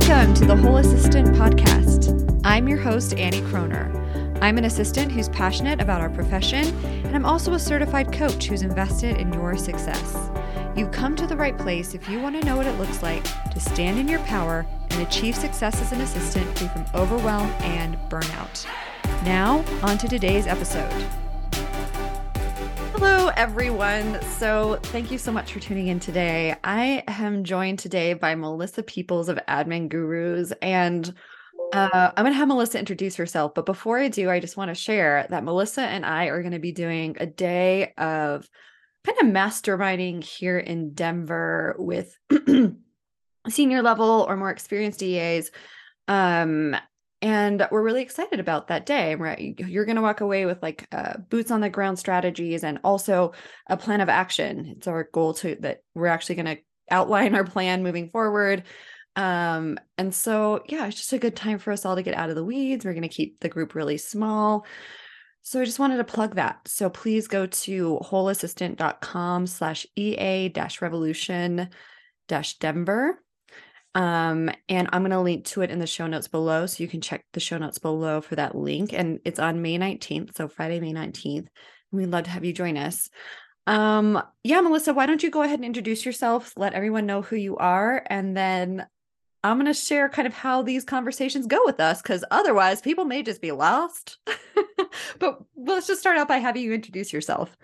Welcome to the Whole Assistant Podcast. I'm your host, Annie Croner. I'm an assistant who's passionate about our profession, and I'm also a certified coach who's invested in your success. You've come to the right place if you want to know what it looks like to stand in your power and achieve success as an assistant free from overwhelm and burnout. Now, on to today's episode. Hello, everyone. So, thank you so much for tuning in today. I am joined today by Melissa Peoples of Admin Gurus, and uh, I'm going to have Melissa introduce herself. But before I do, I just want to share that Melissa and I are going to be doing a day of kind of masterminding here in Denver with senior level or more experienced EAs. Um, and we're really excited about that day right? You're going to walk away with like uh, boots on the ground strategies and also a plan of action. It's our goal to that we're actually going to outline our plan moving forward. Um and so yeah it's just a good time for us all to get out of the weeds. We're going to keep the group really small. So i just wanted to plug that. So please go to wholeassistant.com slash ea dash revolution dash denver um, and I'm going to link to it in the show notes below. So you can check the show notes below for that link. And it's on May 19th. So Friday, May 19th. We'd love to have you join us. Um, yeah, Melissa, why don't you go ahead and introduce yourself, let everyone know who you are, and then I'm going to share kind of how these conversations go with us because otherwise people may just be lost. but let's just start out by having you introduce yourself.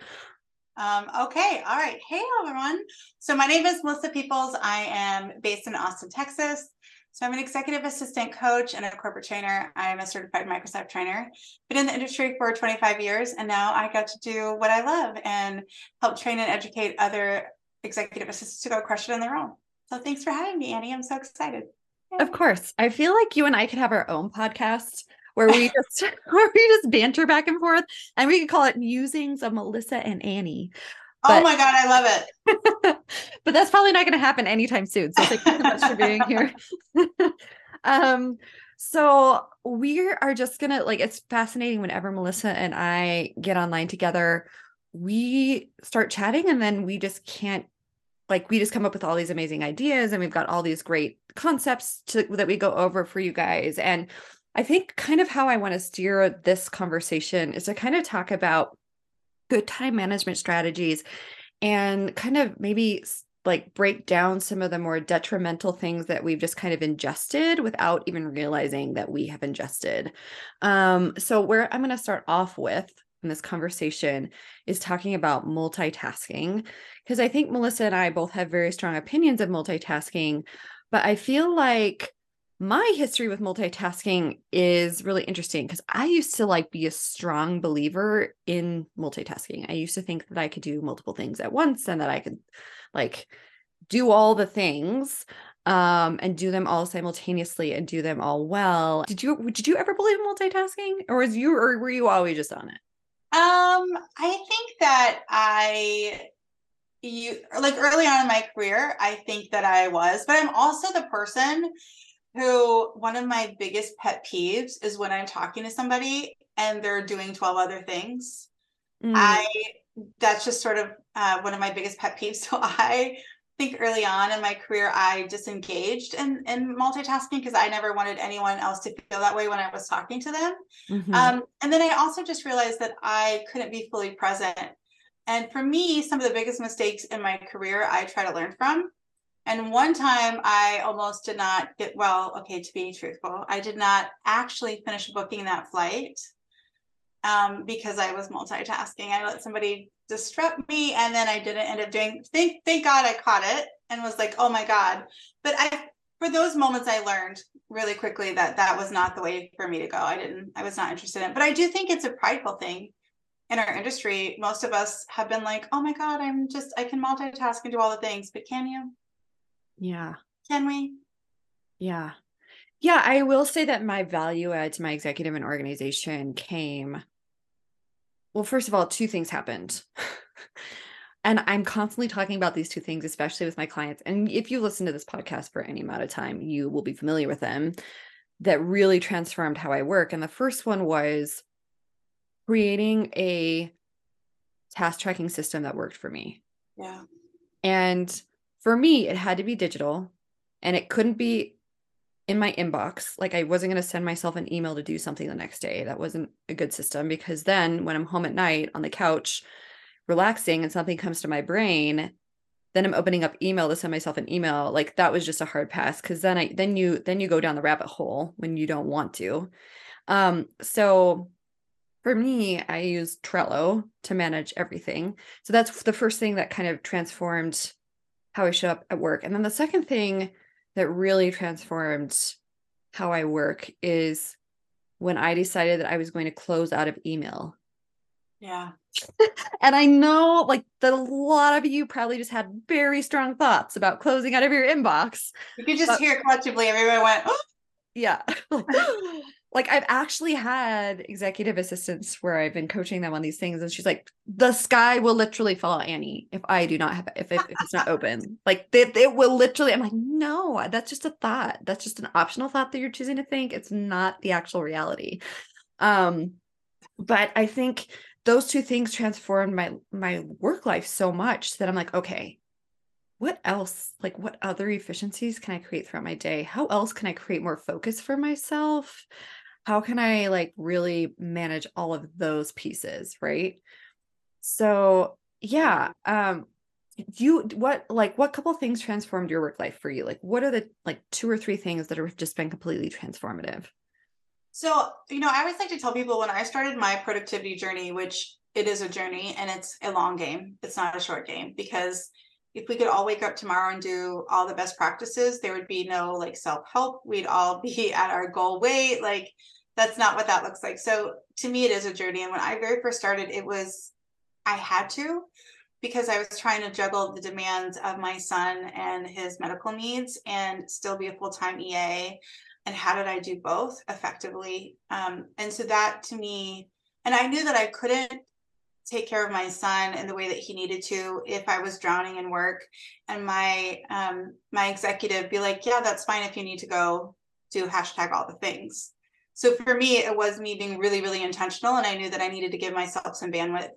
Um, okay, all right. Hey, everyone. So my name is Melissa Peoples. I am based in Austin, Texas. So I'm an executive assistant coach and a corporate trainer. I am a certified Microsoft trainer. Been in the industry for 25 years, and now I got to do what I love and help train and educate other executive assistants to go crush it on their own. So thanks for having me, Annie. I'm so excited. Of course. I feel like you and I could have our own podcast where we just where we just banter back and forth and we could call it musings of melissa and annie oh but, oh my god i love it. but that's probably not going to happen anytime soon so thank you so much for being here. Um so we are just gonna like it's fascinating whenever melissa and i get online together we start chatting and then we just can't like we just come up with all these amazing ideas and we've got all these great concepts to, that we go over for you guys and I think kind of how I want to steer this conversation is to kind of talk about good time management strategies and kind of maybe like break down some of the more detrimental things that we've just kind of ingested without even realizing that we have ingested. Um, so, where I'm going to start off with in this conversation is talking about multitasking, because I think Melissa and I both have very strong opinions of multitasking, but I feel like my history with multitasking is really interesting because I used to like be a strong believer in multitasking. I used to think that I could do multiple things at once and that I could like do all the things um and do them all simultaneously and do them all well. Did you did you ever believe in multitasking or was you or were you always just on it? Um I think that I you like early on in my career, I think that I was, but I'm also the person who one of my biggest pet peeves is when I'm talking to somebody and they're doing 12 other things. Mm. I that's just sort of uh, one of my biggest pet peeves. So I think early on in my career, I disengaged in, in multitasking because I never wanted anyone else to feel that way when I was talking to them. Mm-hmm. Um, and then I also just realized that I couldn't be fully present. And for me, some of the biggest mistakes in my career, I try to learn from. And one time I almost did not get, well, okay, to be truthful, I did not actually finish booking that flight um, because I was multitasking. I let somebody disrupt me and then I didn't end up doing, thank, thank God I caught it and was like, oh my God. But I, for those moments, I learned really quickly that that was not the way for me to go. I didn't, I was not interested in it. But I do think it's a prideful thing in our industry. Most of us have been like, oh my God, I'm just, I can multitask and do all the things, but can you? Yeah. Can we? Yeah. Yeah, I will say that my value add to my executive and organization came. Well, first of all, two things happened. and I'm constantly talking about these two things, especially with my clients. And if you listen to this podcast for any amount of time, you will be familiar with them that really transformed how I work. And the first one was creating a task tracking system that worked for me. Yeah. And for me, it had to be digital and it couldn't be in my inbox. Like I wasn't going to send myself an email to do something the next day. That wasn't a good system because then when I'm home at night on the couch relaxing and something comes to my brain, then I'm opening up email to send myself an email. Like that was just a hard pass because then I then you then you go down the rabbit hole when you don't want to. Um so for me, I use Trello to manage everything. So that's the first thing that kind of transformed how I show up at work. And then the second thing that really transformed how I work is when I decided that I was going to close out of email. Yeah. and I know like that a lot of you probably just had very strong thoughts about closing out of your inbox. You could just but, hear collectively everyone went, oh. yeah. like I've actually had executive assistants where I've been coaching them on these things, and she's like, "The sky will literally fall, Annie, if I do not have if if, if it's not open. Like it, it will literally." I'm like, "No, that's just a thought. That's just an optional thought that you're choosing to think. It's not the actual reality." Um, but I think those two things transformed my my work life so much that I'm like, okay, what else like what other efficiencies can i create throughout my day how else can i create more focus for myself how can I like really manage all of those pieces, right? So, yeah, um you what like what couple things transformed your work life for you? Like what are the like two or three things that have just been completely transformative? So, you know, I always like to tell people when I started my productivity journey, which it is a journey and it's a long game. It's not a short game because if we could all wake up tomorrow and do all the best practices, there would be no like self-help. We'd all be at our goal weight. Like that's not what that looks like. So to me, it is a journey. And when I very first started, it was, I had to because I was trying to juggle the demands of my son and his medical needs and still be a full time EA. And how did I do both effectively? Um, and so that to me, and I knew that I couldn't take care of my son in the way that he needed to if I was drowning in work. And my um, my executive be like, yeah, that's fine if you need to go do hashtag all the things. So for me, it was me being really, really intentional, and I knew that I needed to give myself some bandwidth.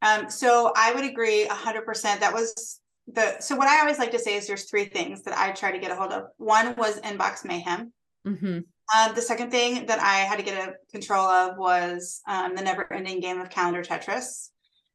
Um, so I would agree 100%. That was the so what I always like to say is there's three things that I try to get a hold of. One was inbox mayhem. Mm-hmm. Um, the second thing that I had to get a control of was um, the never-ending game of calendar Tetris,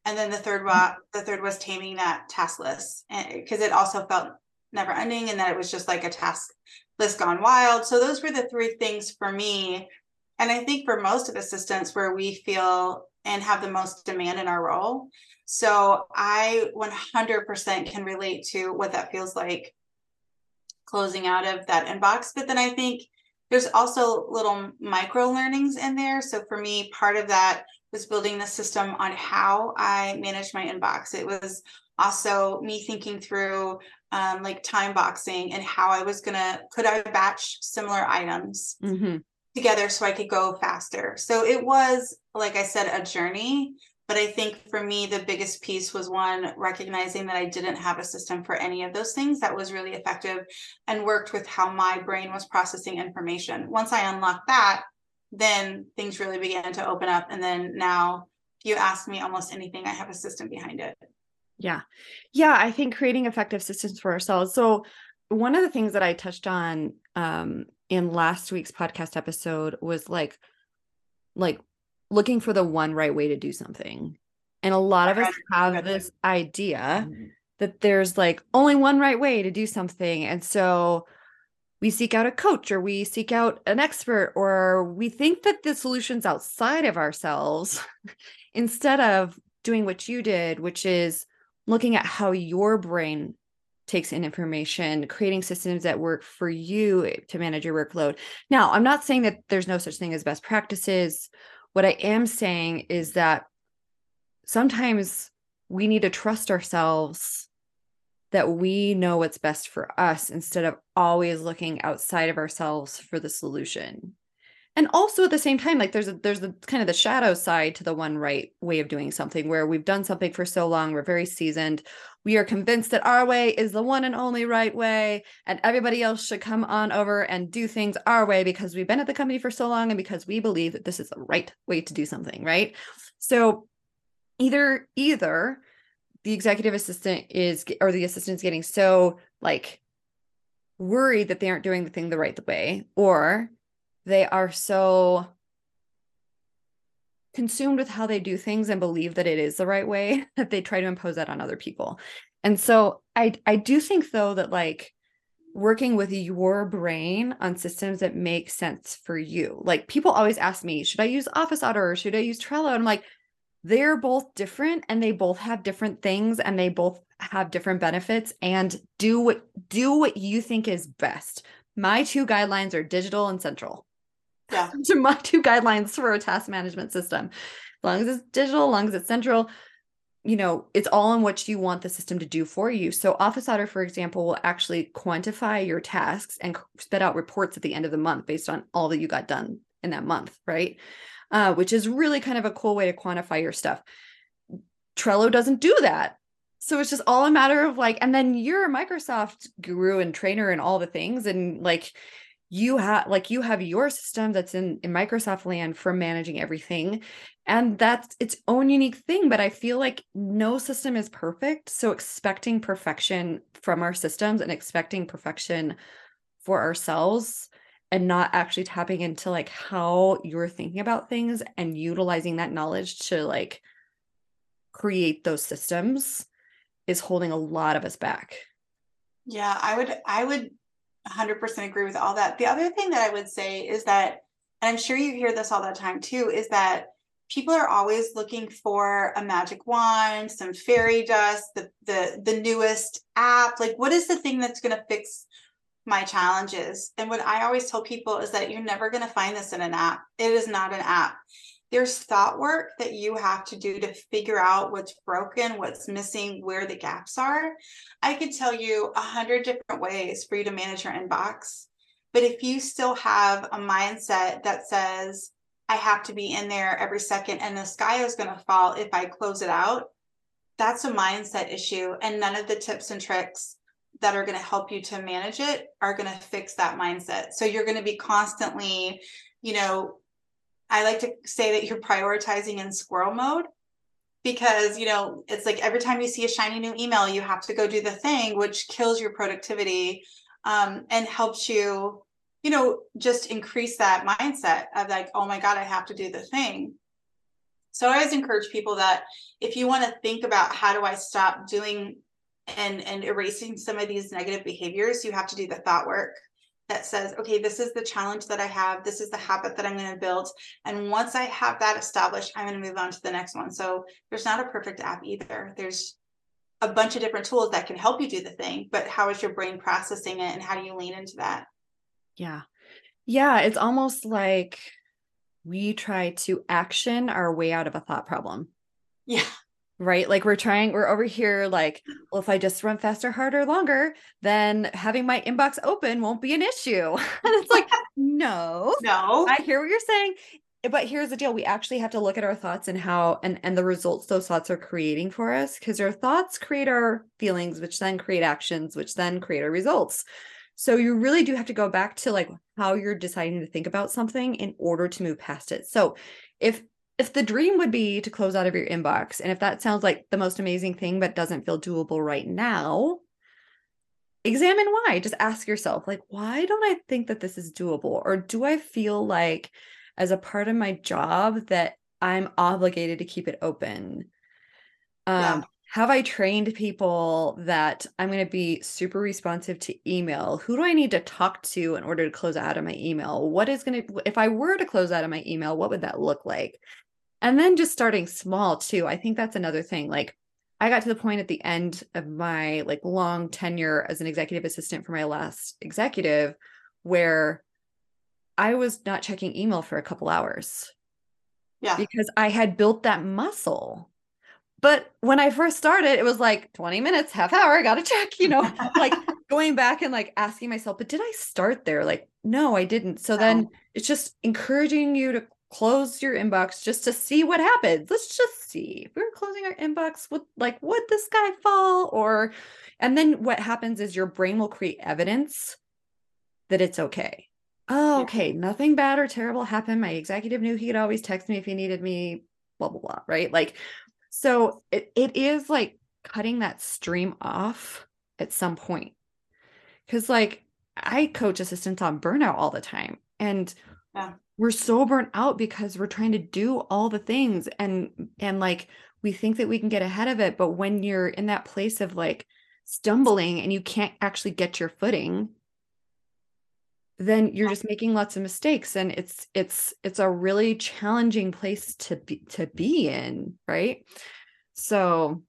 and then the third was the third was taming that task list, because it also felt never-ending, and that it was just like a task list gone wild. So those were the three things for me. And I think for most of assistants where we feel and have the most demand in our role. So I 100% can relate to what that feels like closing out of that inbox. But then I think there's also little micro learnings in there. So for me, part of that was building the system on how I manage my inbox. It was also me thinking through um, like time boxing and how I was gonna could I batch similar items mm-hmm. together so I could go faster. So it was like I said a journey, but I think for me the biggest piece was one recognizing that I didn't have a system for any of those things that was really effective and worked with how my brain was processing information. Once I unlocked that, then things really began to open up and then now if you ask me almost anything I have a system behind it. Yeah. Yeah. I think creating effective systems for ourselves. So, one of the things that I touched on um, in last week's podcast episode was like, like looking for the one right way to do something. And a lot of us have this idea mm-hmm. that there's like only one right way to do something. And so we seek out a coach or we seek out an expert or we think that the solution's outside of ourselves instead of doing what you did, which is looking at how your brain takes in information, creating systems that work for you to manage your workload. Now, I'm not saying that there's no such thing as best practices. What I am saying is that sometimes we need to trust ourselves that we know what's best for us instead of always looking outside of ourselves for the solution and also at the same time like there's a there's the kind of the shadow side to the one right way of doing something where we've done something for so long we're very seasoned. We are convinced that our way is the one and only right way and everybody else should come on over and do things our way because we've been at the company for so long and because we believe that this is the right way to do something right? So either either the executive assistant is or the assistant's getting so like worried that they aren't doing the thing the right way, or they are so consumed with how they do things and believe that it is the right way that they try to impose that on other people. And so I I do think though that like working with your brain on systems that make sense for you. Like people always ask me, should I use Office Otter or should I use Trello? And I'm like, they're both different and they both have different things and they both have different benefits and do what do what you think is best. My two guidelines are digital and central. Yeah. to my two guidelines for a task management system. As long as it's digital, as long as it's central, you know, it's all in what you want the system to do for you. So Office Otter, for example, will actually quantify your tasks and spit out reports at the end of the month based on all that you got done in that month, right? Uh, which is really kind of a cool way to quantify your stuff. Trello doesn't do that. So it's just all a matter of like, and then you're a Microsoft guru and trainer and all the things. And like, you have like you have your system that's in, in Microsoft land for managing everything. And that's its own unique thing. But I feel like no system is perfect. So expecting perfection from our systems and expecting perfection for ourselves and not actually tapping into like how you're thinking about things and utilizing that knowledge to like create those systems is holding a lot of us back. Yeah, I would I would 100% agree with all that. The other thing that I would say is that and I'm sure you hear this all the time too is that people are always looking for a magic wand, some fairy dust, the the the newest app. Like what is the thing that's going to fix my challenges? And what I always tell people is that you're never going to find this in an app. It is not an app there's thought work that you have to do to figure out what's broken, what's missing, where the gaps are. I could tell you a hundred different ways for you to manage your inbox. But if you still have a mindset that says, I have to be in there every second and the sky is going to fall if I close it out, that's a mindset issue. And none of the tips and tricks that are going to help you to manage it are going to fix that mindset. So you're going to be constantly, you know, I like to say that you're prioritizing in squirrel mode because you know it's like every time you see a shiny new email you have to go do the thing which kills your productivity um, and helps you you know just increase that mindset of like oh my god i have to do the thing. So i always encourage people that if you want to think about how do i stop doing and and erasing some of these negative behaviors you have to do the thought work that says, okay, this is the challenge that I have. This is the habit that I'm going to build. And once I have that established, I'm going to move on to the next one. So there's not a perfect app either. There's a bunch of different tools that can help you do the thing, but how is your brain processing it and how do you lean into that? Yeah. Yeah. It's almost like we try to action our way out of a thought problem. Yeah right? Like we're trying, we're over here like, well, if I just run faster, harder, longer, then having my inbox open won't be an issue. and it's like, no, no, I hear what you're saying. But here's the deal. We actually have to look at our thoughts and how and and the results those thoughts are creating for us because our thoughts create our feelings, which then create actions, which then create our results. So you really do have to go back to like how you're deciding to think about something in order to move past it. So if if the dream would be to close out of your inbox, and if that sounds like the most amazing thing but doesn't feel doable right now, examine why. Just ask yourself, like, why don't I think that this is doable? Or do I feel like, as a part of my job, that I'm obligated to keep it open? Um, yeah. Have I trained people that I'm going to be super responsive to email? Who do I need to talk to in order to close out of my email? What is going to, if I were to close out of my email, what would that look like? And then just starting small too. I think that's another thing. Like I got to the point at the end of my like long tenure as an executive assistant for my last executive where I was not checking email for a couple hours. Yeah. Because I had built that muscle. But when I first started, it was like 20 minutes, half hour, I got to check, you know, like going back and like asking myself, but did I start there? Like, no, I didn't. So no. then it's just encouraging you to close your inbox just to see what happens. Let's just see. If we are closing our inbox, would like would the sky fall? Or and then what happens is your brain will create evidence that it's okay. Oh, okay. Nothing bad or terrible happened. My executive knew he could always text me if he needed me, blah, blah, blah. Right. Like, so it, it is like cutting that stream off at some point. Cause like I coach assistants on burnout all the time. And yeah. we're so burnt out because we're trying to do all the things and and like we think that we can get ahead of it. But when you're in that place of like stumbling and you can't actually get your footing, then you're just making lots of mistakes and it's it's it's a really challenging place to be to be in right so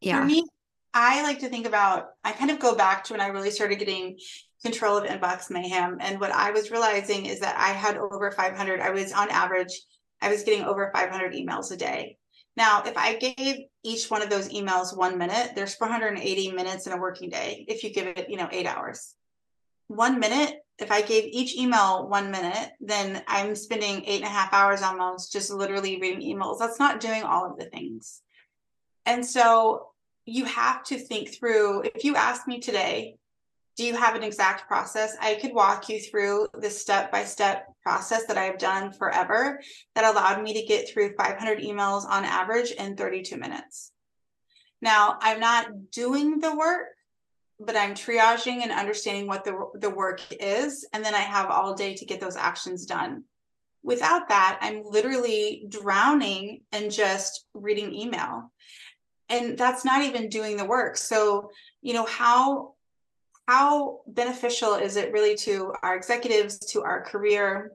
yeah For me, I like to think about, I kind of go back to when I really started getting control of inbox mayhem. And what I was realizing is that I had over 500, I was on average, I was getting over 500 emails a day. Now, if I gave each one of those emails one minute, there's 480 minutes in a working day if you give it, you know, eight hours. One minute, if I gave each email one minute, then I'm spending eight and a half hours almost just literally reading emails. That's not doing all of the things. And so you have to think through if you ask me today, do you have an exact process? I could walk you through the step by step process that I've done forever that allowed me to get through 500 emails on average in 32 minutes. Now, I'm not doing the work, but I'm triaging and understanding what the, the work is. And then I have all day to get those actions done. Without that, I'm literally drowning in just reading email and that's not even doing the work so you know how how beneficial is it really to our executives to our career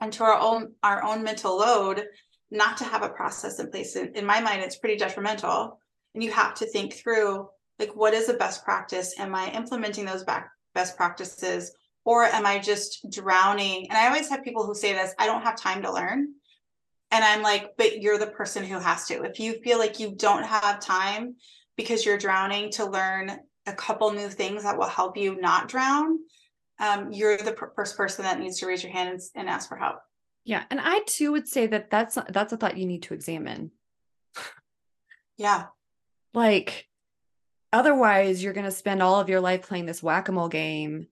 and to our own our own mental load not to have a process in place? In, in my mind it's pretty detrimental. And you have to think through like what is a best practice? Am i implementing those back best practices? Or am i just drowning? And i always have people who say this i don't have time to learn. And I'm like, but you're the person who has to. If you feel like you don't have time because you're drowning to learn a couple new things that will help you not drown, um, you're the first person that needs to raise your hand and, and ask for help. Yeah, and I too would say that that's that's a thought you need to examine. yeah, like otherwise you're going to spend all of your life playing this whack-a-mole game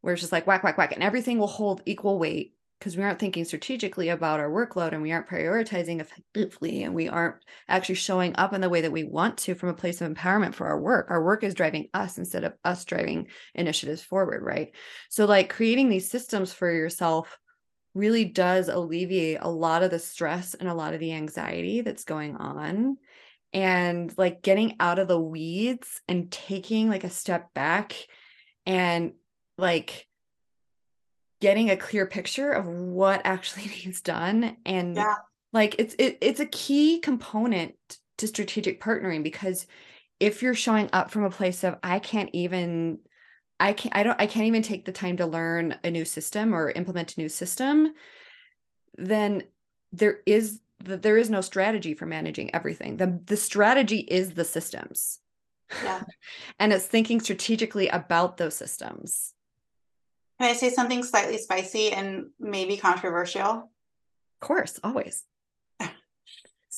where it's just like whack whack whack and everything will hold equal weight because we aren't thinking strategically about our workload and we aren't prioritizing effectively and we aren't actually showing up in the way that we want to from a place of empowerment for our work. Our work is driving us instead of us driving initiatives forward, right? So, like creating these systems for yourself really does alleviate a lot of the stress and a lot of the anxiety that's going on. And like getting out of the weeds and taking like a step back and like getting a clear picture of what actually needs done. And yeah. like it's it, it's a key component to strategic partnering because if you're showing up from a place of i can't even i can't i don't i can't even take the time to learn a new system or implement a new system then there is there is no strategy for managing everything. The the strategy is the systems. Yeah. And it's thinking strategically about those systems can I say something slightly spicy and maybe controversial? Of course, always.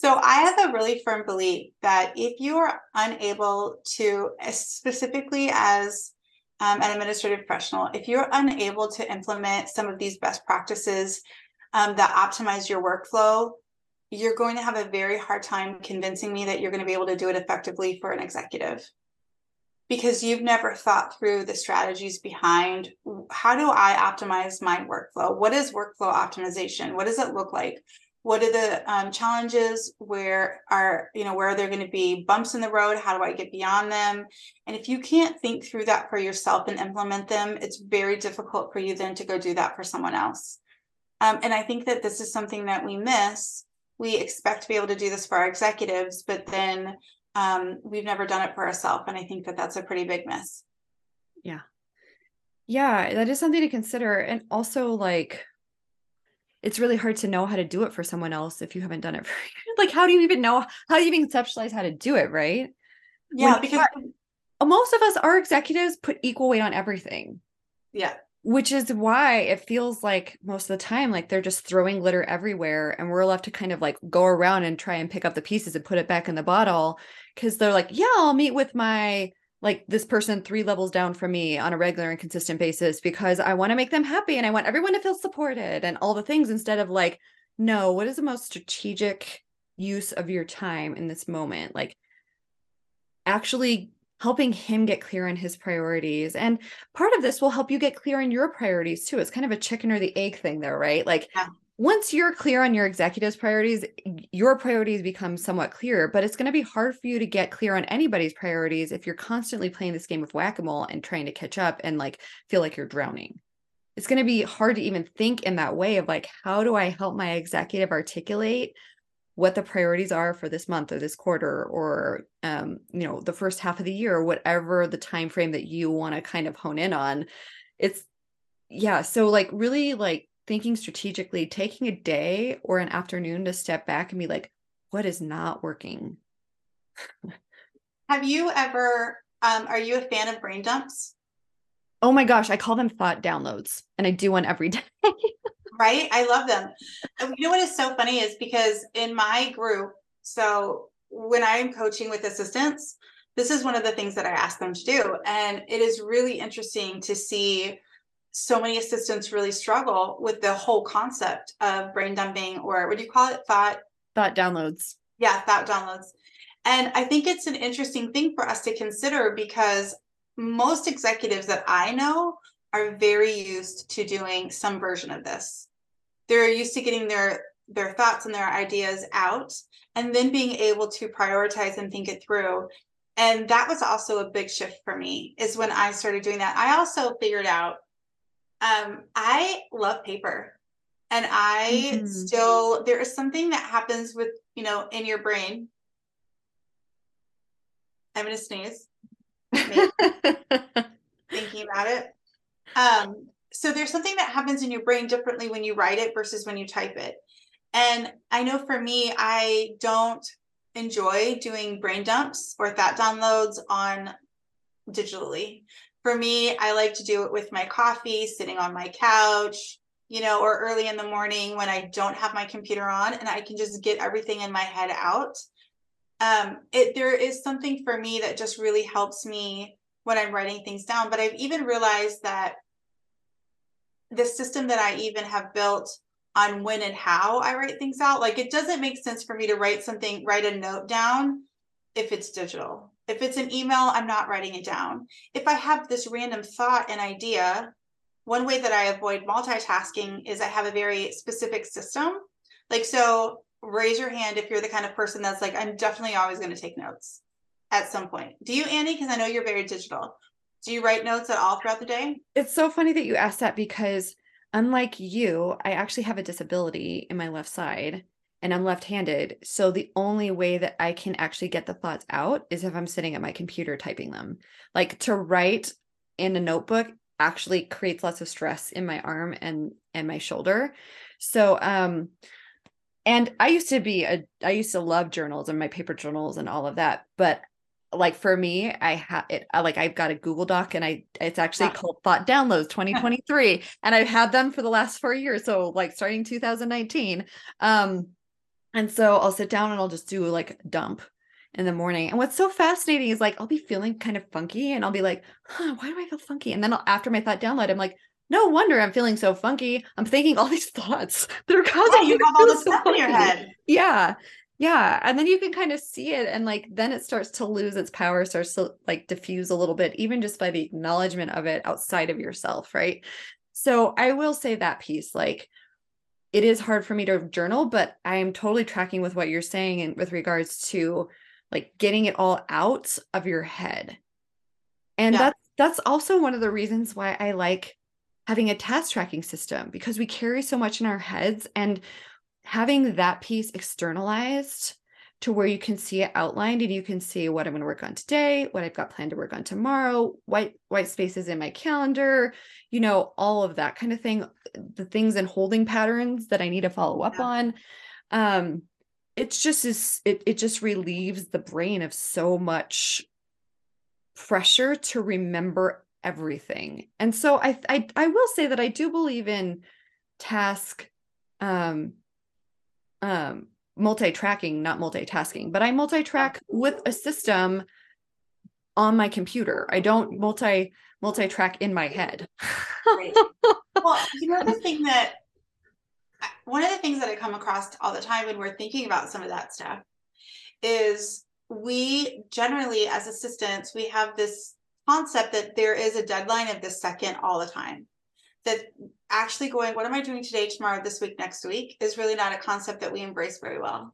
So I have a really firm belief that if you are unable to, specifically as um, an administrative professional, if you're unable to implement some of these best practices um, that optimize your workflow, you're going to have a very hard time convincing me that you're going to be able to do it effectively for an executive because you've never thought through the strategies behind how do I optimize my workflow? What is workflow optimization? What does it look like? What are the um, challenges? Where are, you know, where are there going to be bumps in the road? How do I get beyond them? And if you can't think through that for yourself and implement them, it's very difficult for you then to go do that for someone else. Um, and I think that this is something that we miss. We expect to be able to do this for our executives, but then um, we've never done it for ourselves. And I think that that's a pretty big miss. Yeah. Yeah, that is something to consider. And also, like, it's really hard to know how to do it for someone else if you haven't done it for like how do you even know how do you even conceptualize how to do it right yeah when because most of us our executives put equal weight on everything yeah which is why it feels like most of the time like they're just throwing glitter everywhere and we're left to kind of like go around and try and pick up the pieces and put it back in the bottle because they're like, yeah, I'll meet with my like this person three levels down from me on a regular and consistent basis because I want to make them happy and I want everyone to feel supported and all the things instead of like, no, what is the most strategic use of your time in this moment? Like actually helping him get clear on his priorities. And part of this will help you get clear on your priorities too. It's kind of a chicken or the egg thing there, right? Like yeah. once you're clear on your executive's priorities, your priorities become somewhat clearer, but it's going to be hard for you to get clear on anybody's priorities if you're constantly playing this game of whack-a-mole and trying to catch up and like feel like you're drowning. It's going to be hard to even think in that way of like how do I help my executive articulate what the priorities are for this month or this quarter or um, you know the first half of the year whatever the time frame that you want to kind of hone in on it's yeah so like really like thinking strategically taking a day or an afternoon to step back and be like what is not working? Have you ever um, are you a fan of brain dumps? Oh my gosh i call them thought downloads and i do one every day right? I love them. And you know what is so funny is because in my group, so when I'm coaching with assistants, this is one of the things that I ask them to do. And it is really interesting to see so many assistants really struggle with the whole concept of brain dumping or what do you call it? Thought thought downloads. Yeah, thought downloads. And I think it's an interesting thing for us to consider because most executives that I know are very used to doing some version of this. They're used to getting their their thoughts and their ideas out and then being able to prioritize and think it through. And that was also a big shift for me is when I started doing that. I also figured out um, I love paper. And I mm-hmm. still there is something that happens with, you know, in your brain. I'm gonna sneeze. thinking about it. Um, so there's something that happens in your brain differently when you write it versus when you type it. And I know for me, I don't enjoy doing brain dumps or thought downloads on digitally. For me, I like to do it with my coffee, sitting on my couch, you know, or early in the morning when I don't have my computer on and I can just get everything in my head out. Um, it there is something for me that just really helps me when I'm writing things down. But I've even realized that the system that I even have built on when and how I write things out, like it doesn't make sense for me to write something, write a note down if it's digital. If it's an email, I'm not writing it down. If I have this random thought and idea, one way that I avoid multitasking is I have a very specific system. Like, so raise your hand if you're the kind of person that's like, I'm definitely always going to take notes at some point. Do you, Annie? Because I know you're very digital. Do you write notes at all throughout the day? It's so funny that you asked that because unlike you, I actually have a disability in my left side and I'm left handed. So the only way that I can actually get the thoughts out is if I'm sitting at my computer typing them. Like to write in a notebook actually creates lots of stress in my arm and and my shoulder. So um and I used to be a I used to love journals and my paper journals and all of that, but like for me, I have it like I've got a Google Doc and I it's actually yeah. called Thought Downloads 2023 and I've had them for the last 4 years so like starting 2019 um and so I'll sit down and I'll just do like dump in the morning. And what's so fascinating is like I'll be feeling kind of funky and I'll be like, "Huh, why do I feel funky?" And then I'll, after my thought download, I'm like, "No wonder I'm feeling so funky. I'm thinking all these thoughts that are causing you have all this stuff in your head." Yeah yeah and then you can kind of see it and like then it starts to lose its power starts to like diffuse a little bit even just by the acknowledgement of it outside of yourself right so i will say that piece like it is hard for me to journal but i am totally tracking with what you're saying and with regards to like getting it all out of your head and yeah. that's that's also one of the reasons why i like having a task tracking system because we carry so much in our heads and having that piece externalized to where you can see it outlined and you can see what I'm going to work on today, what I've got planned to work on tomorrow, white white spaces in my calendar, you know, all of that kind of thing, the things and holding patterns that I need to follow up yeah. on. Um it's just is it it just relieves the brain of so much pressure to remember everything. And so I I I will say that I do believe in task um um multi-tracking not multitasking but i multi-track with a system on my computer. I don't multi multi-track in my head. Well you know the thing that one of the things that i come across all the time when we're thinking about some of that stuff is we generally, as assistants, we have this concept that there is a deadline of the second all the time. That actually going, what am I doing today, tomorrow, this week, next week, is really not a concept that we embrace very well.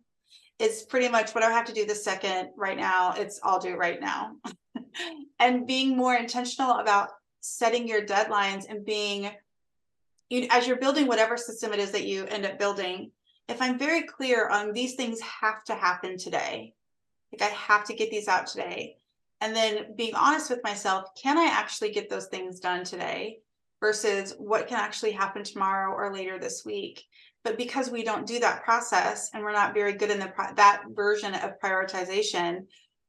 It's pretty much what I have to do the second right now, it's all due right now. and being more intentional about setting your deadlines and being you as you're building whatever system it is that you end up building if i'm very clear on these things have to happen today like i have to get these out today and then being honest with myself can i actually get those things done today versus what can actually happen tomorrow or later this week. But because we don't do that process and we're not very good in the that version of prioritization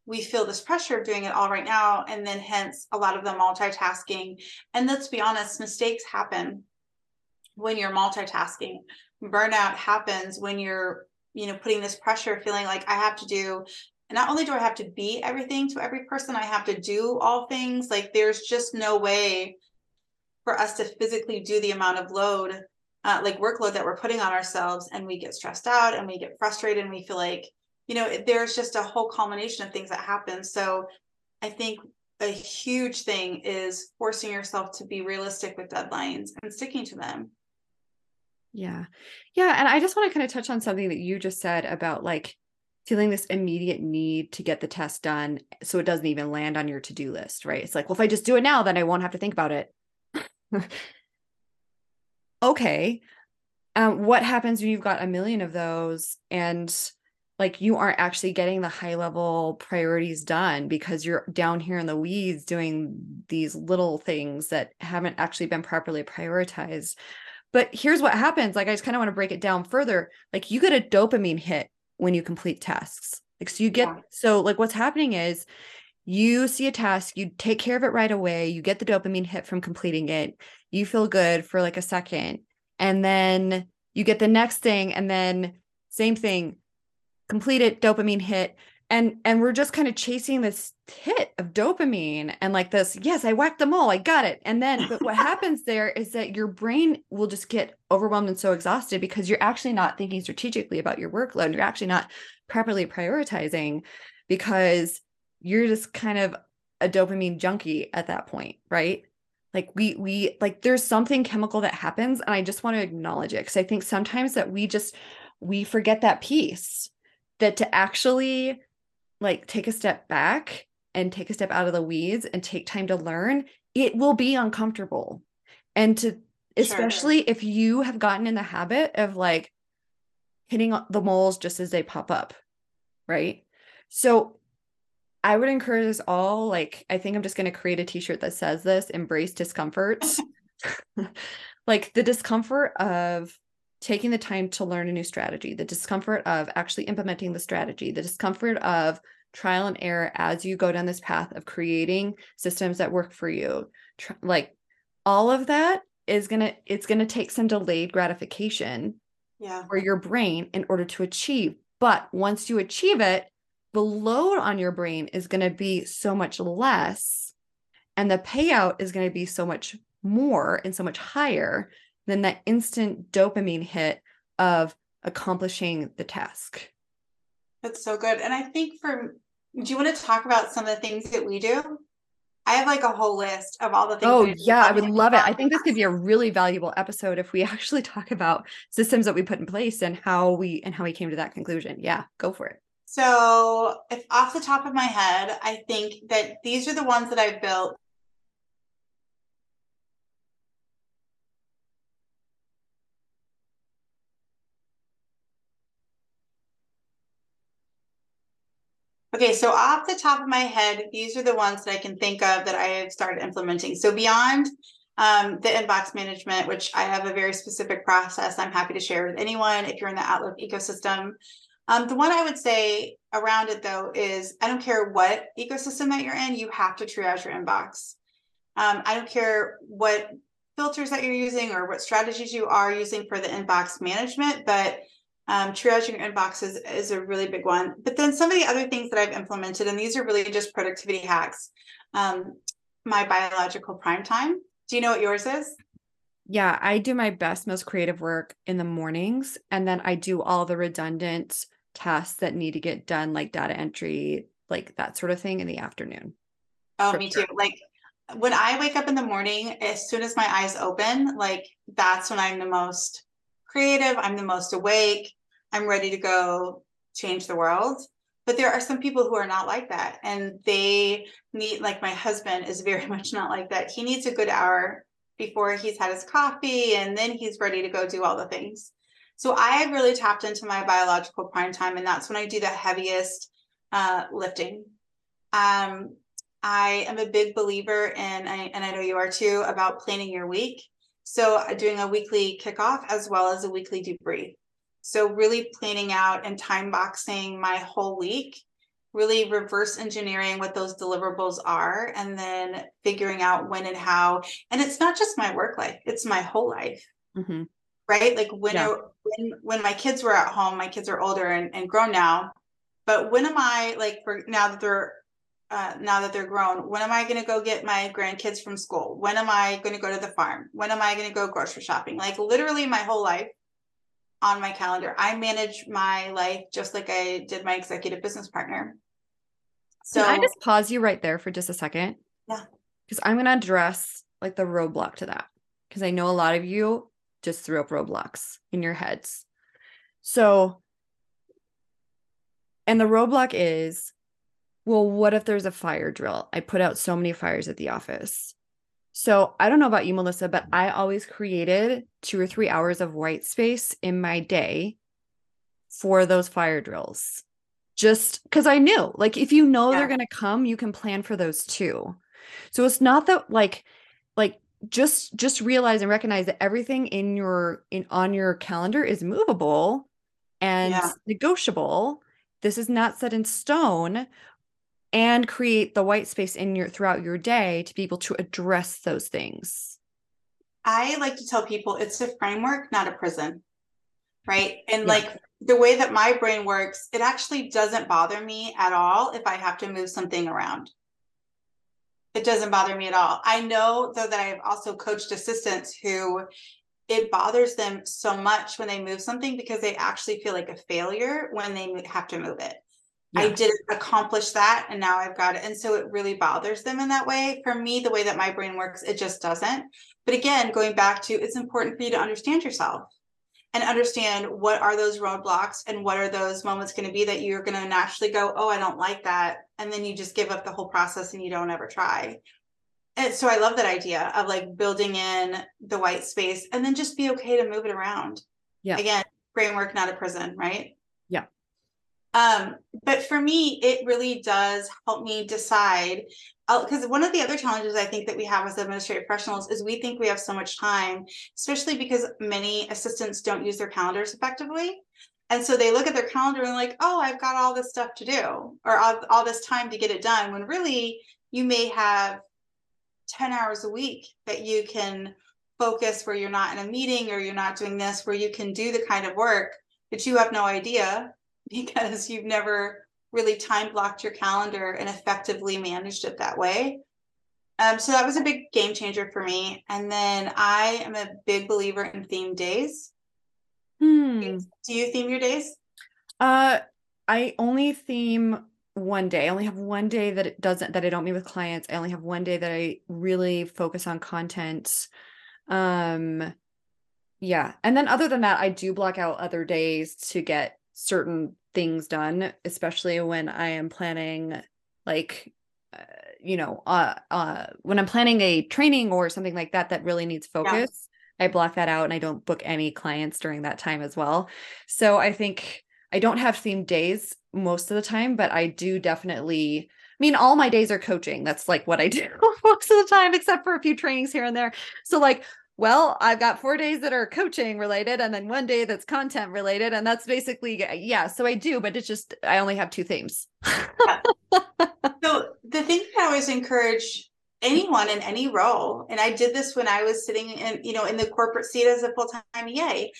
we feel this pressure of doing it all right now and then hence a lot of the multitasking. And let's be honest mistakes happen when you're multitasking. Burnout happens when you're you know putting this pressure feeling like i have to do not only do i have to be everything to every person i have to do all things. Like there's just no way for us to physically do the amount of load uh, like workload that we're putting on ourselves and we get stressed out and we get frustrated and we feel like you know there's just a whole culmination of things that happen. So i think a huge thing is forcing yourself to be realistic with deadlines and sticking to them. Yeah. Yeah and i just want to kind of touch on something that you just said about like feeling this immediate need to get the test done so it doesn't even land on your to-do list right? It's like well if i just do it now then i won't have to think about it okay um, what happens when you've got a million of those and like you aren't actually getting the high level priorities done because you're down here in the weeds doing these little things that haven't actually been properly prioritized. But here's what happens. Like I just kind of want to break it down further. Like you get a dopamine hit when you complete tasks. Like so you get yeah. so like what's happening is you see a task, you take care of it right away, you get the dopamine hit from completing it. You feel good for like a second. And then you get the next thing and then same thing complete it dopamine hit and and we're just kind of chasing this hit of dopamine and like this yes i whacked them all i got it and then but what happens there is that your brain will just get overwhelmed and so exhausted because you're actually not thinking strategically about your workload you're actually not properly prioritizing because you're just kind of a dopamine junkie at that point right like we we like there's something chemical that happens and i just want to acknowledge it because i think sometimes that we just we forget that piece that to actually like take a step back and take a step out of the weeds and take time to learn, it will be uncomfortable. And to especially sure. if you have gotten in the habit of like hitting the moles just as they pop up, right? So I would encourage us all, like, I think I'm just going to create a t shirt that says this embrace discomfort. like the discomfort of taking the time to learn a new strategy, the discomfort of actually implementing the strategy, the discomfort of trial and error as you go down this path of creating systems that work for you. Like all of that is going to it's going to take some delayed gratification yeah. for your brain in order to achieve. But once you achieve it, the load on your brain is going to be so much less and the payout is going to be so much more and so much higher than that instant dopamine hit of accomplishing the task. That's so good. And I think for do you want to talk about some of the things that we do? I have like a whole list of all the things. Oh, yeah, I would love it. I think this could be a really valuable episode if we actually talk about systems that we put in place and how we and how we came to that conclusion. Yeah, go for it. So, if off the top of my head, I think that these are the ones that I've built Okay, so off the top of my head, these are the ones that I can think of that I have started implementing. So beyond um, the inbox management, which I have a very specific process I'm happy to share with anyone if you're in the Outlook ecosystem. Um, the one I would say around it though is I don't care what ecosystem that you're in, you have to triage your inbox. Um, I don't care what filters that you're using or what strategies you are using for the inbox management, but um, triaging your inbox is, is a really big one. But then some of the other things that I've implemented, and these are really just productivity hacks. Um, my biological prime time. Do you know what yours is? Yeah, I do my best, most creative work in the mornings. And then I do all the redundant tasks that need to get done, like data entry, like that sort of thing in the afternoon. Oh, me sure. too. Like when I wake up in the morning, as soon as my eyes open, like that's when I'm the most creative, I'm the most awake, I'm ready to go change the world. But there are some people who are not like that. And they need, like my husband is very much not like that. He needs a good hour before he's had his coffee and then he's ready to go do all the things. So I have really tapped into my biological prime time, and that's when I do the heaviest uh, lifting. Um, I am a big believer in, and I know you are too, about planning your week. So uh, doing a weekly kickoff as well as a weekly debrief. So really planning out and time boxing my whole week, really reverse engineering what those deliverables are, and then figuring out when and how. And it's not just my work life; it's my whole life. Mm-hmm. Right? Like when, yeah. I, when when my kids were at home, my kids are older and, and grown now. But when am I like for now that they're uh, now that they're grown when am i going to go get my grandkids from school when am i going to go to the farm when am i going to go grocery shopping like literally my whole life on my calendar i manage my life just like i did my executive business partner so Can i just pause you right there for just a second yeah because i'm going to address like the roadblock to that because i know a lot of you just threw up roadblocks in your heads so and the roadblock is well, what if there's a fire drill? I put out so many fires at the office. So I don't know about you, Melissa, but I always created two or three hours of white space in my day for those fire drills. Just because I knew, like, if you know yeah. they're going to come, you can plan for those too. So it's not that, like, like just just realize and recognize that everything in your in on your calendar is movable and yeah. negotiable this is not set in stone and create the white space in your throughout your day to be able to address those things. I like to tell people it's a framework, not a prison. Right. And yeah. like the way that my brain works, it actually doesn't bother me at all if I have to move something around. It doesn't bother me at all. I know though that I've also coached assistants who it bothers them so much when they move something because they actually feel like a failure when they have to move it yeah. I didn't accomplish that and now I've got it. And so it really bothers them in that way. For me, the way that my brain works, it just doesn't. But again, going back to it's important for you to understand yourself and understand what are those roadblocks and what are those moments going to be that you're going to naturally go, oh, I don't like that. And then you just give up the whole process and you don't ever try. And so I love that idea of like building in the white space and then just be okay to move it around. Yeah. Again, framework, not a prison, right? Um, but for me, it really does help me decide because uh, one of the other challenges I think that we have as administrative professionals is we think we have so much time, especially because many assistants don't use their calendars effectively. And so they look at their calendar and like, oh, I've got all this stuff to do or all, all this time to get it done. When really you may have 10 hours a week that you can focus where you're not in a meeting or you're not doing this, where you can do the kind of work that you have no idea because you've never really time blocked your calendar and effectively managed it that way. Um, so that was a big game changer for me. And then I am a big believer in theme days. Hmm. Do you theme your days? Uh, I only theme one day. I only have one day that it doesn't that I don't meet with clients. I only have one day that I really focus on content. Um, yeah, and then other than that, I do block out other days to get certain things done, especially when I am planning like uh, you know, uh uh when I'm planning a training or something like that that really needs focus. Yeah. I block that out and I don't book any clients during that time as well. So I think I don't have themed days most of the time, but I do definitely I mean, all my days are coaching. That's like what I do most of the time, except for a few trainings here and there. So, like, well, I've got four days that are coaching related and then one day that's content related. And that's basically, yeah. So I do, but it's just, I only have two themes. yeah. So the thing that I always encourage anyone in any role, and I did this when I was sitting in, you know, in the corporate seat as a full-time EA,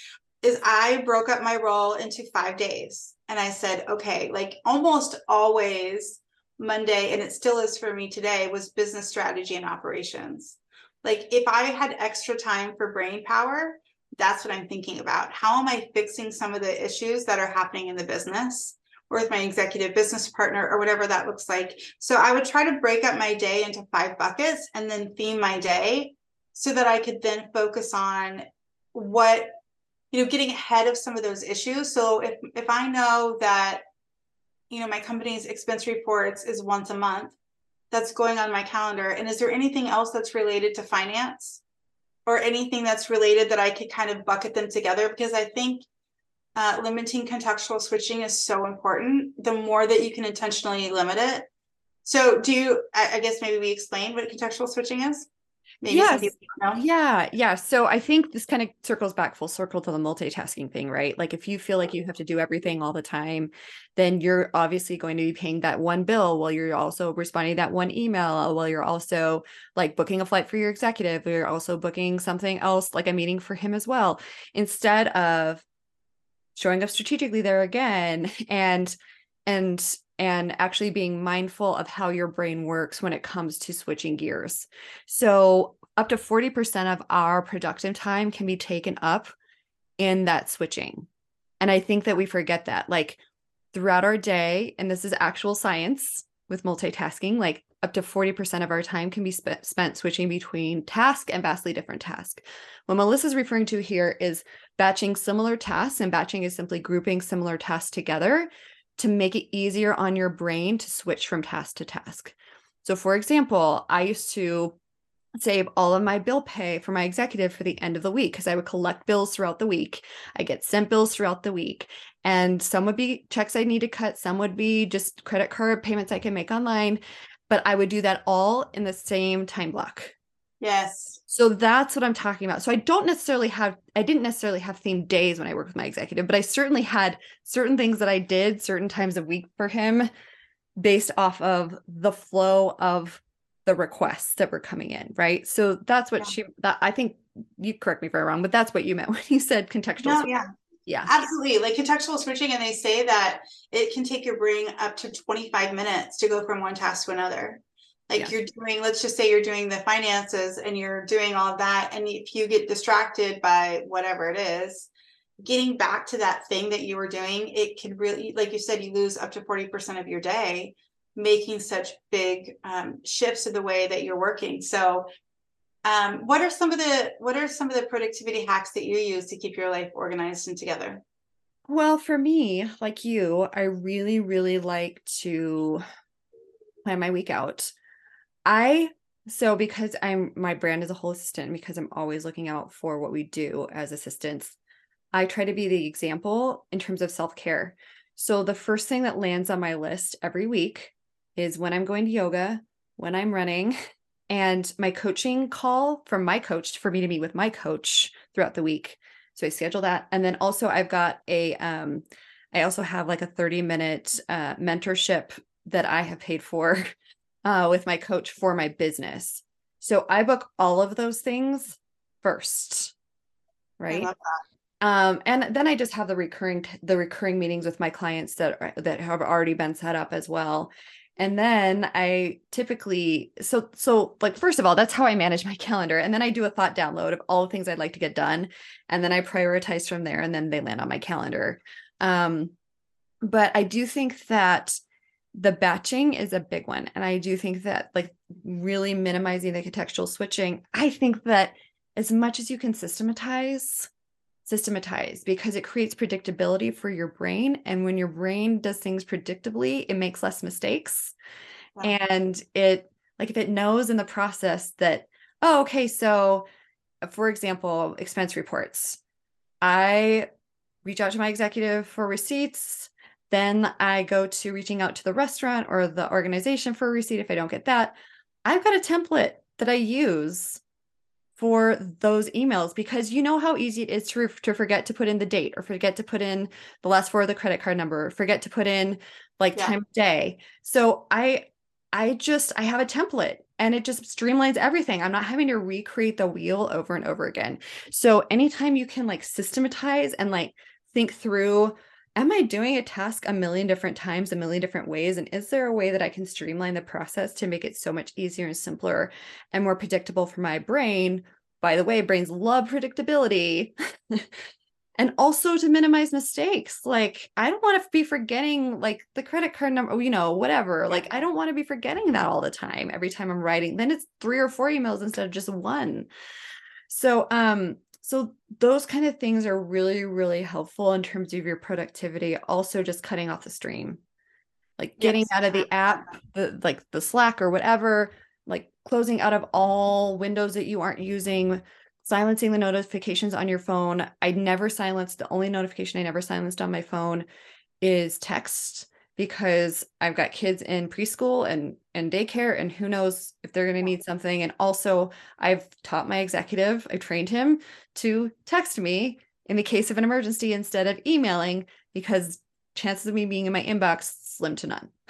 is I broke up my role into five days. And I said, okay, like almost always Monday, and it still is for me today, was business strategy and operations like if I had extra time for brain power, that's what I'm thinking about. How am I fixing some of the issues that are happening in the business? or with my executive business partner or whatever that looks like. So I would try to break up my day into five buckets and then theme my day so that I could then focus on what you know getting ahead of some of those issues. So if if I know that you know my company's expense reports is once a month that's going on my calendar and is there anything else that's related to finance or anything that's related that I could kind of bucket them together because I think uh, limiting contextual switching is so important. The more that you can intentionally limit it. So, do you? I, I guess maybe we explain what contextual switching is. Maybe yes. Yeah. Yeah. So I think this kind of circles back full circle to the multitasking thing, right? Like if you feel like you have to do everything all the time, then you're obviously going to be paying that one bill while you're also responding to that one email, uh, while you're also like booking a flight for your executive, or you're also booking something else, like a meeting for him as well, instead of showing up strategically there again and and and actually being mindful of how your brain works when it comes to switching gears. So, up to 40% of our productive time can be taken up in that switching. And I think that we forget that. Like throughout our day, and this is actual science with multitasking, like up to 40% of our time can be sp- spent switching between task and vastly different task. What Melissa's referring to here is batching similar tasks, and batching is simply grouping similar tasks together to make it easier on your brain to switch from task to task. So, for example, I used to save all of my bill pay for my executive for the end of the week because I would collect bills throughout the week. I get sent bills throughout the week. And some would be checks I need to cut, some would be just credit card payments I can make online but I would do that all in the same time block. Yes. So that's what I'm talking about. So I don't necessarily have, I didn't necessarily have themed days when I worked with my executive, but I certainly had certain things that I did certain times a week for him based off of the flow of the requests that were coming in. Right. So that's what yeah. she, that I think you correct me if I'm wrong, but that's what you meant when you said contextual. No, yeah. Yeah. Absolutely. Like contextual switching, and they say that it can take your brain up to 25 minutes to go from one task to another. Like yeah. you're doing, let's just say you're doing the finances and you're doing all that. And if you get distracted by whatever it is, getting back to that thing that you were doing, it can really, like you said, you lose up to 40% of your day making such big um, shifts in the way that you're working. So um, what are some of the what are some of the productivity hacks that you use to keep your life organized and together? Well, for me, like you, I really, really like to plan my week out. I so because I'm my brand as a whole assistant, because I'm always looking out for what we do as assistants, I try to be the example in terms of self-care. So the first thing that lands on my list every week is when I'm going to yoga, when I'm running, and my coaching call from my coach for me to meet with my coach throughout the week. So I schedule that. And then also I've got a um I also have like a 30 minute uh mentorship that I have paid for uh with my coach for my business. So I book all of those things first. Right? Um, and then I just have the recurring the recurring meetings with my clients that that have already been set up as well and then i typically so so like first of all that's how i manage my calendar and then i do a thought download of all the things i'd like to get done and then i prioritize from there and then they land on my calendar um but i do think that the batching is a big one and i do think that like really minimizing the contextual switching i think that as much as you can systematize systematize because it creates predictability for your brain. And when your brain does things predictably, it makes less mistakes. Wow. And it, like, if it knows in the process that, oh, okay, so for example, expense reports, I reach out to my executive for receipts. Then I go to reaching out to the restaurant or the organization for a receipt if I don't get that. I've got a template that I use for those emails because you know how easy it is to, to forget to put in the date or forget to put in the last four of the credit card number forget to put in like yeah. time of day so i i just i have a template and it just streamlines everything i'm not having to recreate the wheel over and over again so anytime you can like systematize and like think through am I doing a task a million different times, a million different ways? And is there a way that I can streamline the process to make it so much easier and simpler and more predictable for my brain? By the way, brains love predictability. and also to minimize mistakes like i don't want to be forgetting like the credit card number you know whatever like i don't want to be forgetting that all the time every time i'm writing then it's three or four emails instead of just one so um so those kind of things are really really helpful in terms of your productivity also just cutting off the stream like getting yes. out of the app the like the slack or whatever like closing out of all windows that you aren't using silencing the notifications on your phone. I never silenced the only notification I never silenced on my phone is text because I've got kids in preschool and and daycare and who knows if they're going to need something and also I've taught my executive, I trained him to text me in the case of an emergency instead of emailing because chances of me being in my inbox slim to none.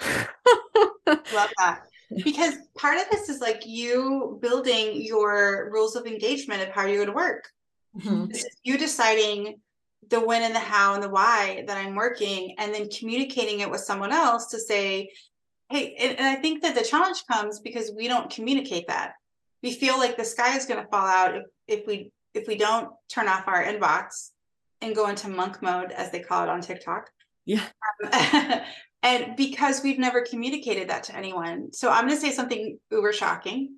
Love that because part of this is like you building your rules of engagement of how you're going to work. Mm-hmm. you deciding the when and the how and the why that I'm working, and then communicating it with someone else to say, hey, and, and I think that the challenge comes because we don't communicate that. We feel like the sky is going to fall out if, if we if we don't turn off our inbox and go into monk mode, as they call it on TikTok. Yeah. Um, and because we've never communicated that to anyone so i'm going to say something uber shocking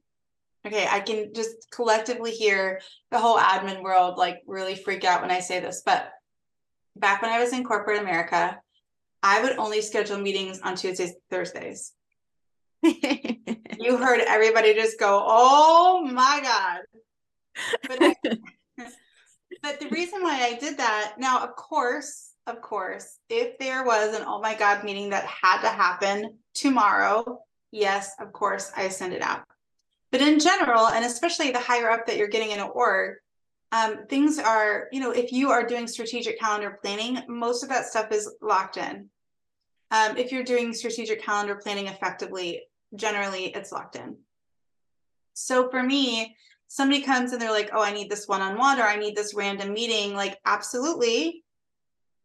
okay i can just collectively hear the whole admin world like really freak out when i say this but back when i was in corporate america i would only schedule meetings on tuesdays thursdays you heard everybody just go oh my god but, I, but the reason why i did that now of course of course, if there was an oh my God meeting that had to happen tomorrow, yes, of course, I send it out. But in general, and especially the higher up that you're getting in an org, um, things are, you know, if you are doing strategic calendar planning, most of that stuff is locked in. Um, if you're doing strategic calendar planning effectively, generally it's locked in. So for me, somebody comes and they're like, oh, I need this one on one or I need this random meeting, like, absolutely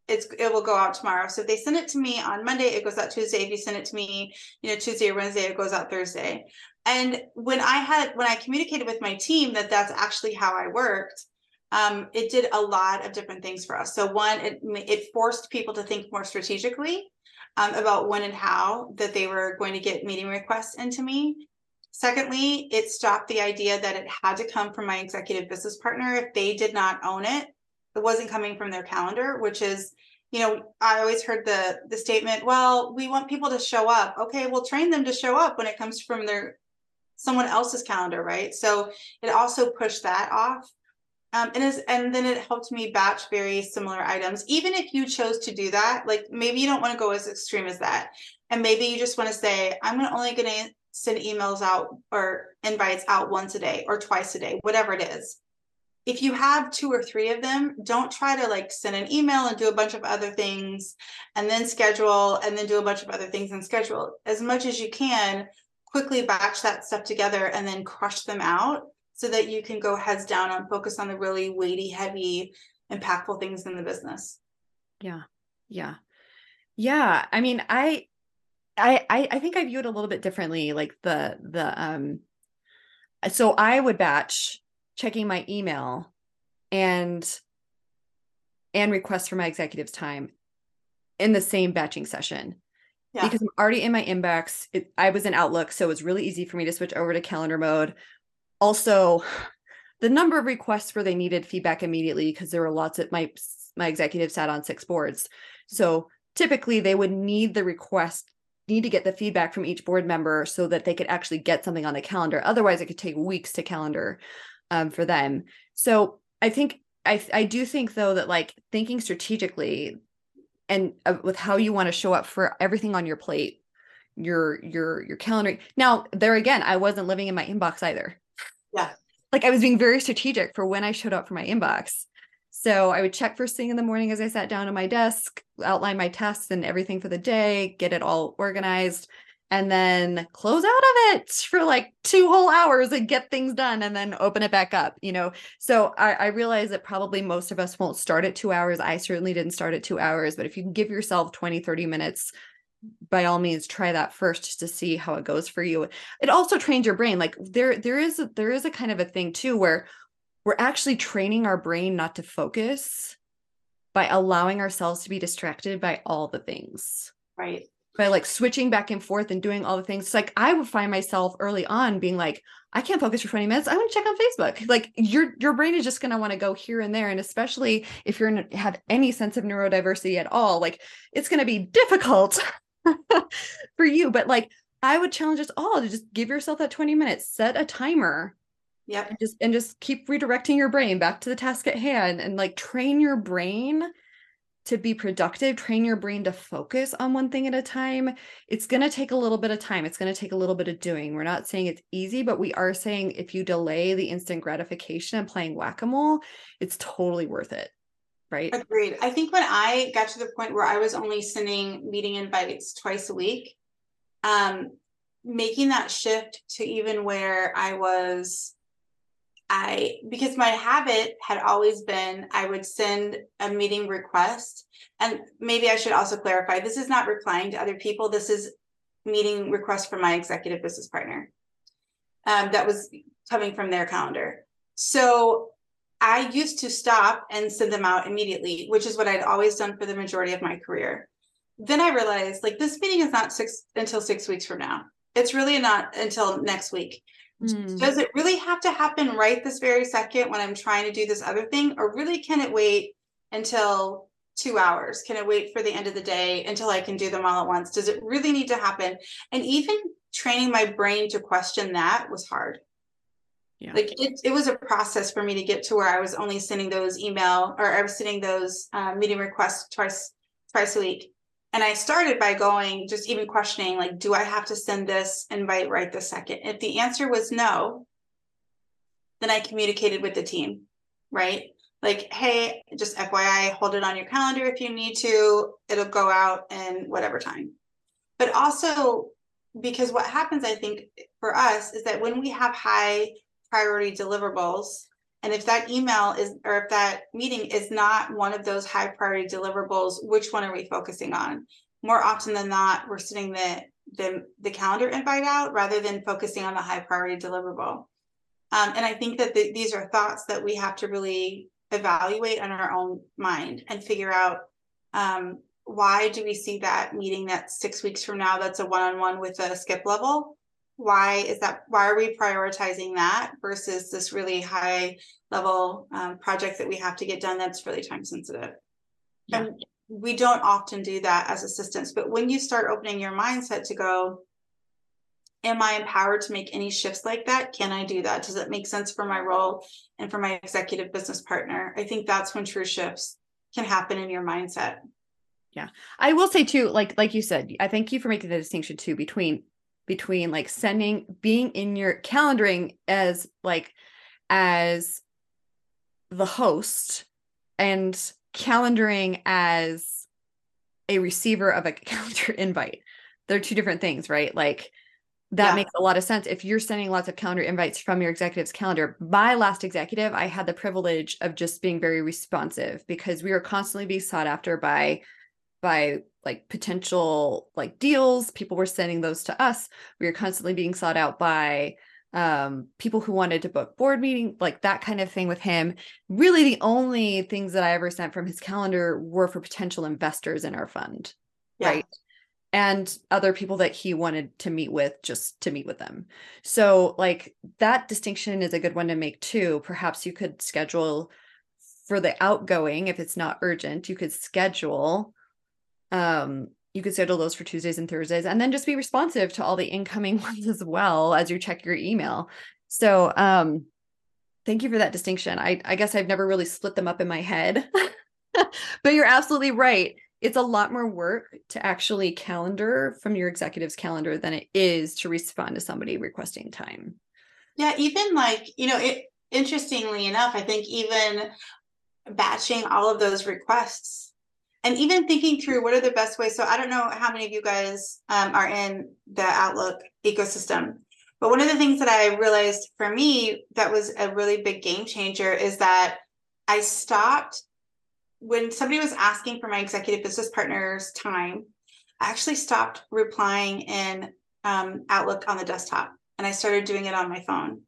it's it will go out tomorrow. So if they send it to me on Monday, it goes out Tuesday. If you send it to me, you know, Tuesday or Wednesday, it goes out Thursday. And when I had when I communicated with my team that that's actually how I worked, um, it did a lot of different things for us. So one, it it forced people to think more strategically um, about when and how that they were going to get meeting requests into me. Secondly, it stopped the idea that it had to come from my executive business partner. If they did not own it, it wasn't coming from their calendar, which is, you know, I always heard the the statement, well, we want people to show up. Okay, we'll train them to show up when it comes from their someone else's calendar, right? So it also pushed that off. Um, and is and then it helped me batch very similar items. Even if you chose to do that, like maybe you don't want to go as extreme as that, and maybe you just want to say, I'm only going to send emails out or invites out once a day or twice a day, whatever it is if you have two or three of them, don't try to like send an email and do a bunch of other things and then schedule and then do a bunch of other things and schedule. As much as you can, quickly batch that stuff together and then crush them out so that you can go heads down and focus on the really weighty, heavy, impactful things in the business. Yeah. Yeah. Yeah. I mean, I I I think I view it a little bit differently. Like the the um so I would batch checking my email and and requests for my executives time in the same batching session yeah. because I'm already in my inbox. It, I was in Outlook, so it was really easy for me to switch over to calendar mode. Also, the number of requests where they needed feedback immediately because there were lots of my my executive sat on six boards. So typically they would need the request need to get the feedback from each board member so that they could actually get something on the calendar. Otherwise, it could take weeks to calendar um, for them. So I think I I do think though that like thinking strategically and uh, with how you want to show up for everything on your plate, your your your calendar. Now there again, I wasn't living in my inbox either. Yeah. Like I was being very strategic for when I showed up for my inbox. So I would check first thing in the morning as I sat down at my desk, outline my tasks and everything for the day, get it all organized, and then close out of it for like two whole hours and get things done and then open it back up you know so I, I, realize that probably most of us won't start at two hours i certainly didn't start at two hours but if you can give yourself 20 30 minutes by all means try that first just to see how it goes for you it also trains your brain like there there is a, there is a kind of a thing too where we're actually training our brain not to focus by allowing ourselves to be distracted by all the things. Right. By like switching back and forth and doing all the things. It's like I would find myself early on being like, I can't focus for 20 minutes. I want to check on Facebook. Like your your brain is just going to want to go here and there and especially if you're in, have any sense of neurodiversity at all, like it's going to be difficult for you, but like I would challenge us all to just give yourself that 20 minutes, set a timer. Yeah. And just and just keep redirecting your brain back to the task at hand and like train your brain to be productive, train your brain to focus on one thing at a time. It's going to take a little bit of time. It's going to take a little bit of doing. We're not saying it's easy, but we are saying if you delay the instant gratification and playing whack a mole, it's totally worth it. Right. Agreed. I think when I got to the point where I was only sending meeting invites twice a week, um, making that shift to even where I was I because my habit had always been I would send a meeting request and maybe I should also clarify this is not replying to other people this is meeting request from my executive business partner um, that was coming from their calendar. So I used to stop and send them out immediately which is what I'd always done for the majority of my career. Then I realized like this meeting is not six until six weeks from now. It's really not until next week Mm. Does it really have to happen right this very second when I'm trying to do this other thing? Or really can it wait until two hours? Can it wait for the end of the day until I can do them all at once? Does it really need to happen? And even training my brain to question that was hard. Yeah. Like it, it was a process for me to get to where I was only sending those email or I was sending those uh, meeting requests twice twice a week and I started by going, just even questioning, like, do I have to send this invite right this second? If the answer was no, then I communicated with the team, right? Like, hey, just FYI, hold it on your calendar if you need to. It'll go out in whatever time. But also, because what happens, I think, for us is that when we have high priority deliverables, and if that email is, or if that meeting is not one of those high priority deliverables, which one are we focusing on? More often than not, we're sending the the, the calendar invite out rather than focusing on the high priority deliverable. Um, and I think that the, these are thoughts that we have to really evaluate on our own mind and figure out um, why do we see that meeting that's six weeks from now that's a one-on-one with a skip level why is that why are we prioritizing that versus this really high level um, project that we have to get done that's really time sensitive? Yeah. and we don't often do that as assistants but when you start opening your mindset to go am i empowered to make any shifts like that? Can i do that? Does it make sense for my role and for my executive business partner? I think that's when true shifts can happen in your mindset. Yeah. I will say too like like you said i thank you for making the distinction too between between like sending being in your calendaring as like as the host and calendaring as a receiver of a calendar invite. They're two different things right? Like that yeah. makes a lot of sense. If you're sending lots of calendar invites from your executive's calendar my last executive i had the privilege of just being very responsive because we were constantly being sought after by by like potential like deals people were sending those to us. We were constantly being sought out by um, people who wanted to book board meeting like that kind of thing with him. Really the only things that i ever sent from his calendar were for potential investors in our fund yeah. right? And other people that he wanted to meet with just to meet with them. So like that distinction is a good one to make too. Perhaps you could schedule for the outgoing if it's not urgent you could schedule um, you could schedule those for Tuesdays and Thursdays and then just be responsive to all the incoming ones as well as you check your email. So, um, thank you for that distinction. I, I guess I've never really split them up in my head, but you're absolutely right. It's a lot more work to actually calendar from your executive's calendar than it is to respond to somebody requesting time. Yeah, even like, you know, it interestingly enough, I think even batching all of those requests and even thinking through what are the best ways. So I don't know how many of you guys um, are in the Outlook ecosystem, but one of the things that I realized for me that was a really big game changer is that I stopped when somebody was asking for my executive business partner's time. I actually stopped replying in um, Outlook on the desktop and I started doing it on my phone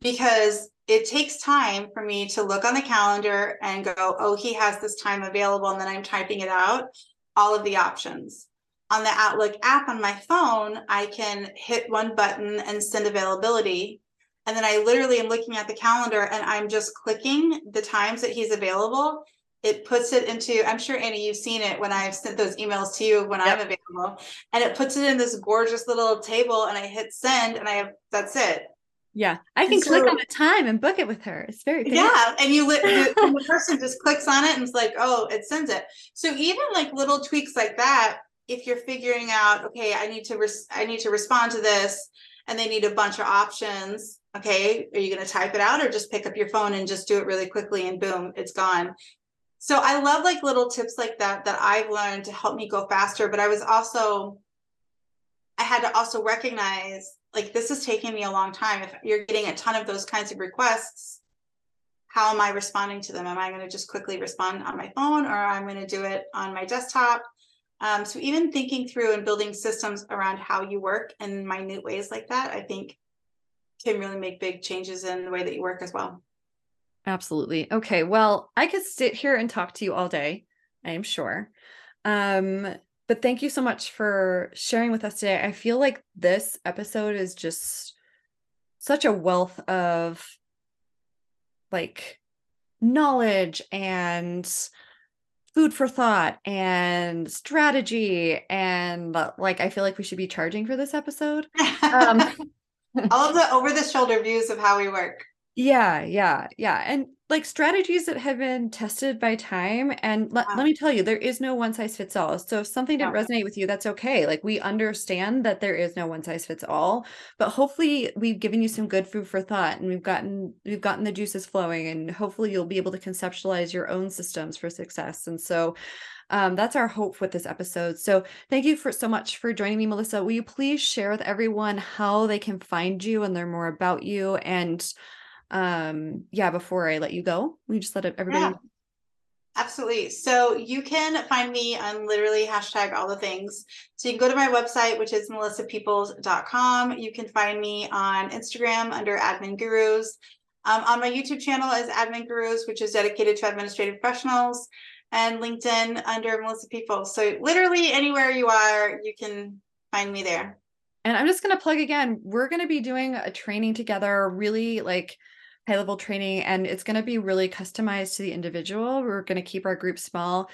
because it takes time for me to look on the calendar and go, oh, he has this time available. And then I'm typing it out, all of the options. On the Outlook app on my phone, I can hit one button and send availability. And then I literally am looking at the calendar and I'm just clicking the times that he's available. It puts it into, I'm sure Annie, you've seen it when I've sent those emails to you when yep. I'm available. And it puts it in this gorgeous little table and I hit send and I have that's it. Yeah, I can so, click on the time and book it with her. It's very good. yeah, and you the, the person just clicks on it and it's like, oh, it sends it. So even like little tweaks like that, if you're figuring out, okay, I need to res- I need to respond to this, and they need a bunch of options. Okay, are you going to type it out or just pick up your phone and just do it really quickly and boom, it's gone. So I love like little tips like that that I've learned to help me go faster. But I was also I had to also recognize like this is taking me a long time. If you're getting a ton of those kinds of requests, how am I responding to them? Am I going to just quickly respond on my phone or I'm going to do it on my desktop? Um, so even thinking through and building systems around how you work in minute ways like that, I think can really make big changes in the way that you work as well. Absolutely. Okay. Well, I could sit here and talk to you all day, I am sure. Um, but thank you so much for sharing with us today. I feel like this episode is just such a wealth of like knowledge and food for thought and strategy and like I feel like we should be charging for this episode. Um, all of the over the shoulder views of how we work. Yeah, yeah, yeah. And like strategies that have been tested by time. And let, let me tell you, there is no one size fits all. So if something didn't yeah. resonate with you, that's okay. Like we understand that there is no one size fits all, but hopefully we've given you some good food for thought and we've gotten we've gotten the juices flowing and hopefully you'll be able to conceptualize your own systems for success. And so um, that's our hope with this episode. So thank you for so much for joining me, Melissa. Will you please share with everyone how they can find you and learn more about you and um yeah before i let you go we just let everybody yeah, absolutely. So you can find me on literally hashtag all the things. So you can go to my website which is melissapeoples.com you can find me on instagram under admin gurus. Um, on my youtube channel is admin gurus which is dedicated to administrative professionals and linkedin under melissa peoples so literally anywhere you are you can find me there. And i'm just going to plug again we're going to be doing a training together really like high level training and it's going to be really customized to the individual. We're going to keep our group small.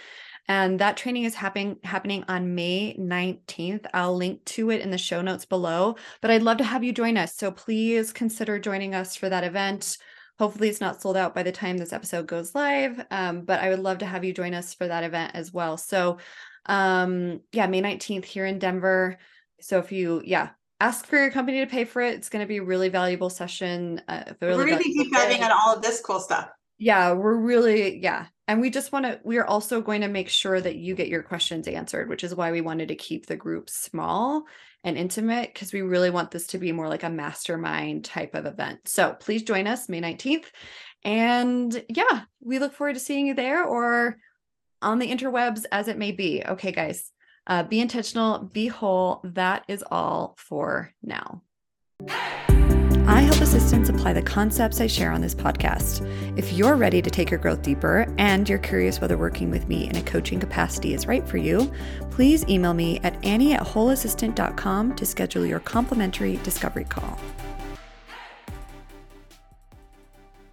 And that training is happening happening on May 19th. I'll link to it in the show notes below, but I'd love to have you join us. So please consider joining us for that event. Hopefully it's not sold out by the time this episode goes live. Um, but I would love to have you join us for that event as well. So um yeah, May 19th here in Denver. So if you yeah, ask for your company to pay for it. It's going to be a really valuable session. Uh, really we're going to be deep diving on all of this cool stuff. Yeah, we're really, yeah. And we just want to, we are also going to make sure that you get your questions answered, which is why we wanted to keep the group small and intimate because we really want this to be more like a mastermind type of event. So please join us May 19th. And yeah, we look forward to seeing you there or on the interwebs as it may be. Okay, guys, uh, be intentional, be whole. That is all for now. I help assistants apply the concepts I share on this podcast. If you're ready to take your growth deeper and you're curious whether working with me in a coaching capacity is right for you, please email me at annie at wholeassistant.com to schedule your complimentary discovery call.